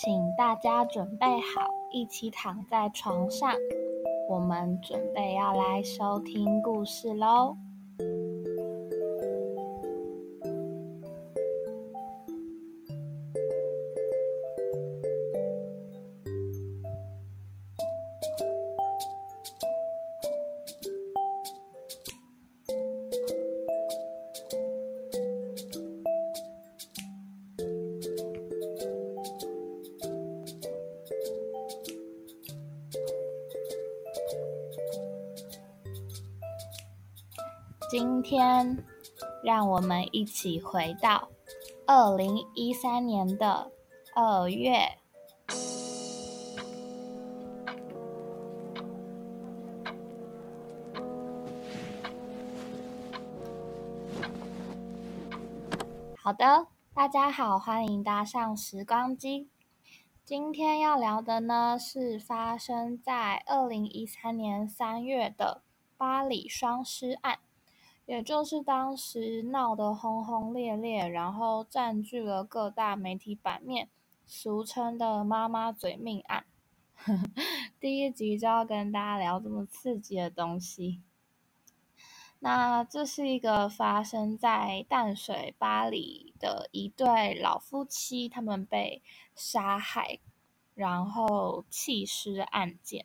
请大家准备好，一起躺在床上，我们准备要来收听故事喽。今天，让我们一起回到二零一三年的二月。好的，大家好，欢迎搭上时光机。今天要聊的呢，是发生在二零一三年三月的巴黎双尸案。也就是当时闹得轰轰烈烈，然后占据了各大媒体版面，俗称的“妈妈嘴命案”。第一集就要跟大家聊这么刺激的东西。那这是一个发生在淡水巴黎的一对老夫妻，他们被杀害，然后弃尸案件。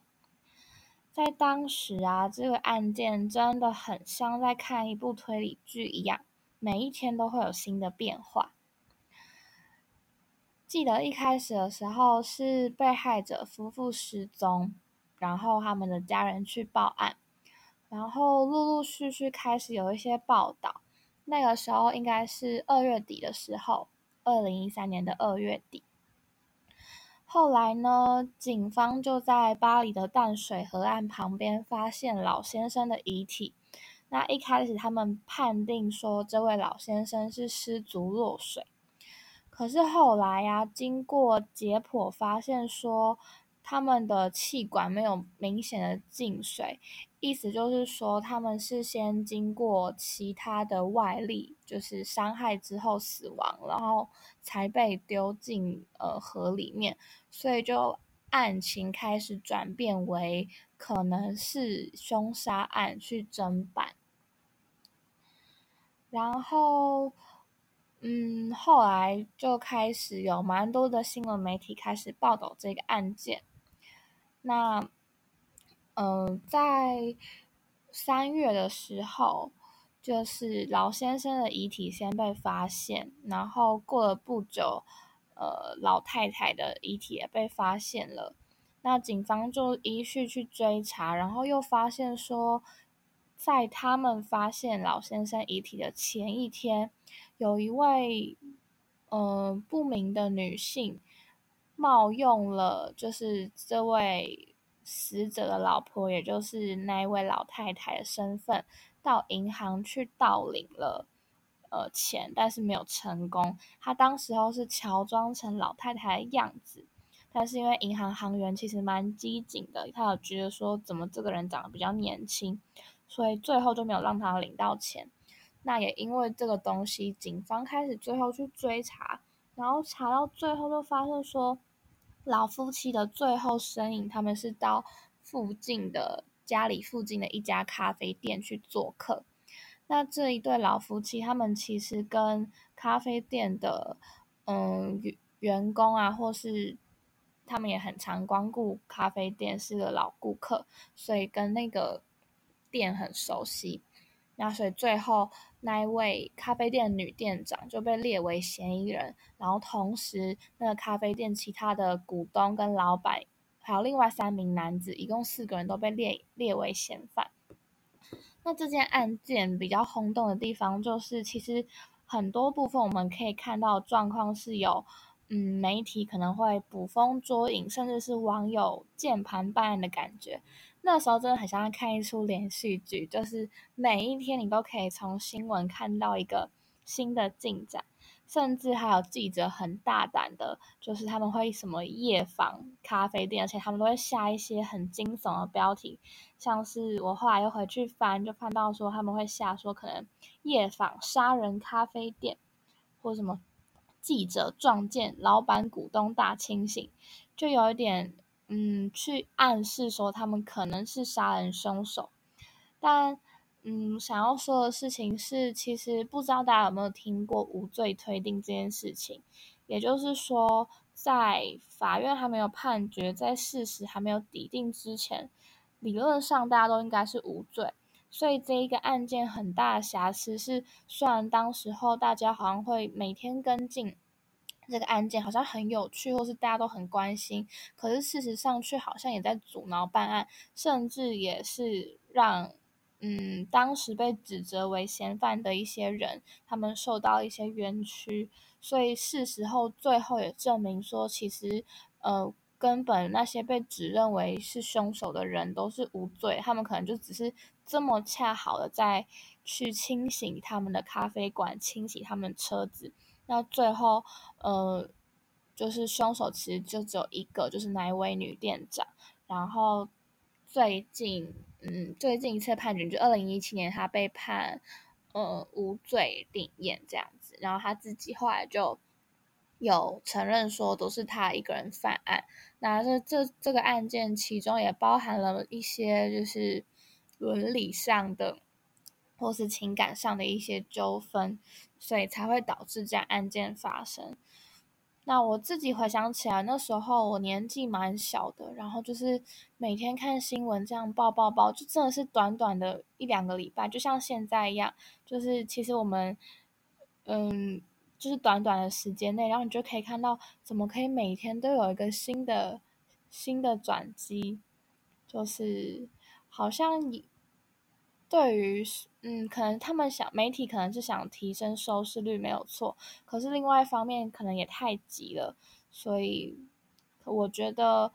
在当时啊，这个案件真的很像在看一部推理剧一样，每一天都会有新的变化。记得一开始的时候是被害者夫妇失踪，然后他们的家人去报案，然后陆陆续续开始有一些报道。那个时候应该是二月底的时候，二零一三年的二月底。后来呢，警方就在巴黎的淡水河岸旁边发现老先生的遗体。那一开始他们判定说这位老先生是失足落水，可是后来呀，经过解剖发现说。他们的气管没有明显的进水，意思就是说他们是先经过其他的外力，就是伤害之后死亡，然后才被丢进呃河里面，所以就案情开始转变为可能是凶杀案去侦办，然后嗯后来就开始有蛮多的新闻媒体开始报道这个案件。那，嗯，在三月的时候，就是老先生的遗体先被发现，然后过了不久，呃，老太太的遗体也被发现了。那警方就依序去追查，然后又发现说，在他们发现老先生遗体的前一天，有一位，嗯，不明的女性。冒用了就是这位死者的老婆，也就是那一位老太太的身份，到银行去盗领了呃钱，但是没有成功。他当时候是乔装成老太太的样子，但是因为银行行员其实蛮机警的，他有觉得说怎么这个人长得比较年轻，所以最后就没有让他领到钱。那也因为这个东西，警方开始最后去追查。然后查到最后，就发现说，老夫妻的最后身影，他们是到附近的家里附近的一家咖啡店去做客。那这一对老夫妻，他们其实跟咖啡店的嗯员工啊，或是他们也很常光顾咖啡店，是个老顾客，所以跟那个店很熟悉。那所以最后那一位咖啡店女店长就被列为嫌疑人，然后同时那个咖啡店其他的股东跟老板，还有另外三名男子，一共四个人都被列列为嫌犯。那这件案件比较轰动的地方，就是其实很多部分我们可以看到状况是有，嗯，媒体可能会捕风捉影，甚至是网友键盘办案的感觉。那时候真的很像看一出连续剧，就是每一天你都可以从新闻看到一个新的进展，甚至还有记者很大胆的，就是他们会什么夜访咖啡店，而且他们都会下一些很惊悚的标题，像是我后来又回去翻，就看到说他们会下说可能夜访杀人咖啡店，或什么记者撞见老板股东大清醒，就有一点嗯，去暗示说他们可能是杀人凶手。但嗯，想要说的事情是，其实不知道大家有没有听过无罪推定这件事情，也就是说，在法院还没有判决，在事实还没有抵定之前，理论上大家都应该是无罪。所以这一个案件很大的瑕疵是，虽然当时候大家好像会每天跟进这个案件，好像很有趣，或是大家都很关心，可是事实上却好像也在阻挠办案，甚至也是让嗯当时被指责为嫌犯的一些人，他们受到一些冤屈。所以事实后最后也证明说，其实呃。根本那些被指认为是凶手的人都是无罪，他们可能就只是这么恰好的在去清洗他们的咖啡馆，清洗他们车子。那最后，呃，就是凶手其实就只有一个，就是那一位女店长。然后最近，嗯，最近一次判决就二零一七年，他被判呃无罪定验这样子。然后他自己后来就。有承认说都是他一个人犯案，那这这这个案件其中也包含了一些就是伦理上的或是情感上的一些纠纷，所以才会导致这样案件发生。那我自己回想起来，那时候我年纪蛮小的，然后就是每天看新闻这样报报报，就真的是短短的一两个礼拜，就像现在一样，就是其实我们嗯。就是短短的时间内，然后你就可以看到，怎么可以每天都有一个新的新的转机，就是好像你对于嗯，可能他们想媒体可能是想提升收视率没有错，可是另外一方面可能也太急了，所以我觉得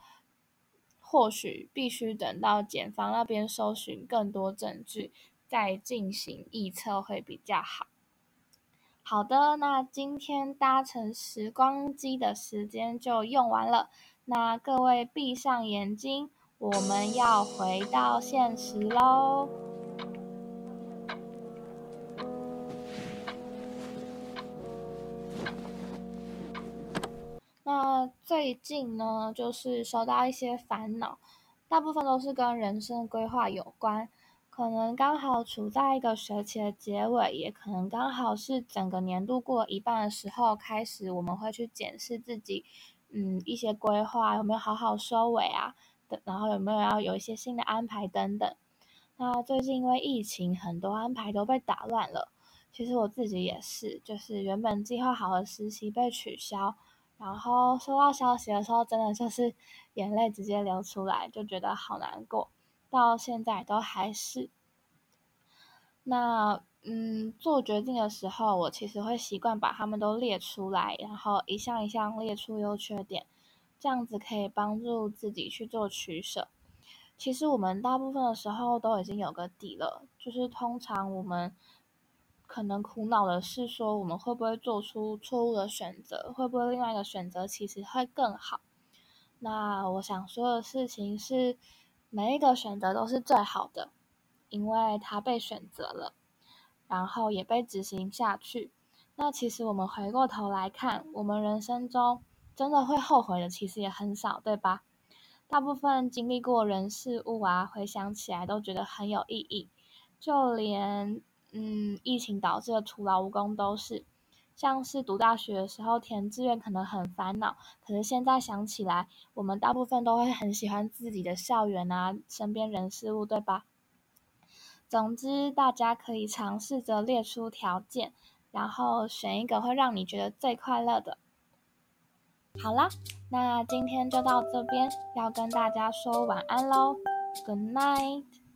或许必须等到检方那边搜寻更多证据，再进行预测会比较好。好的，那今天搭乘时光机的时间就用完了。那各位闭上眼睛，我们要回到现实喽。那最近呢，就是收到一些烦恼，大部分都是跟人生规划有关。可能刚好处在一个学期的结尾，也可能刚好是整个年度过一半的时候，开始我们会去检视自己，嗯，一些规划有没有好好收尾啊，等然后有没有要有一些新的安排等等。那最近因为疫情，很多安排都被打乱了。其实我自己也是，就是原本计划好的实习被取消，然后收到消息的时候，真的就是眼泪直接流出来，就觉得好难过。到现在都还是，那嗯，做决定的时候，我其实会习惯把他们都列出来，然后一项一项列出优缺点，这样子可以帮助自己去做取舍。其实我们大部分的时候都已经有个底了，就是通常我们可能苦恼的是说，我们会不会做出错误的选择，会不会另外一个选择其实会更好？那我想说的事情是。每一个选择都是最好的，因为它被选择了，然后也被执行下去。那其实我们回过头来看，我们人生中真的会后悔的，其实也很少，对吧？大部分经历过人事物啊，回想起来都觉得很有意义。就连嗯，疫情导致的徒劳无功都是。像是读大学的时候填志愿可能很烦恼，可是现在想起来，我们大部分都会很喜欢自己的校园啊，身边人事物，对吧？总之，大家可以尝试着列出条件，然后选一个会让你觉得最快乐的。好啦，那今天就到这边，要跟大家说晚安喽，Good night。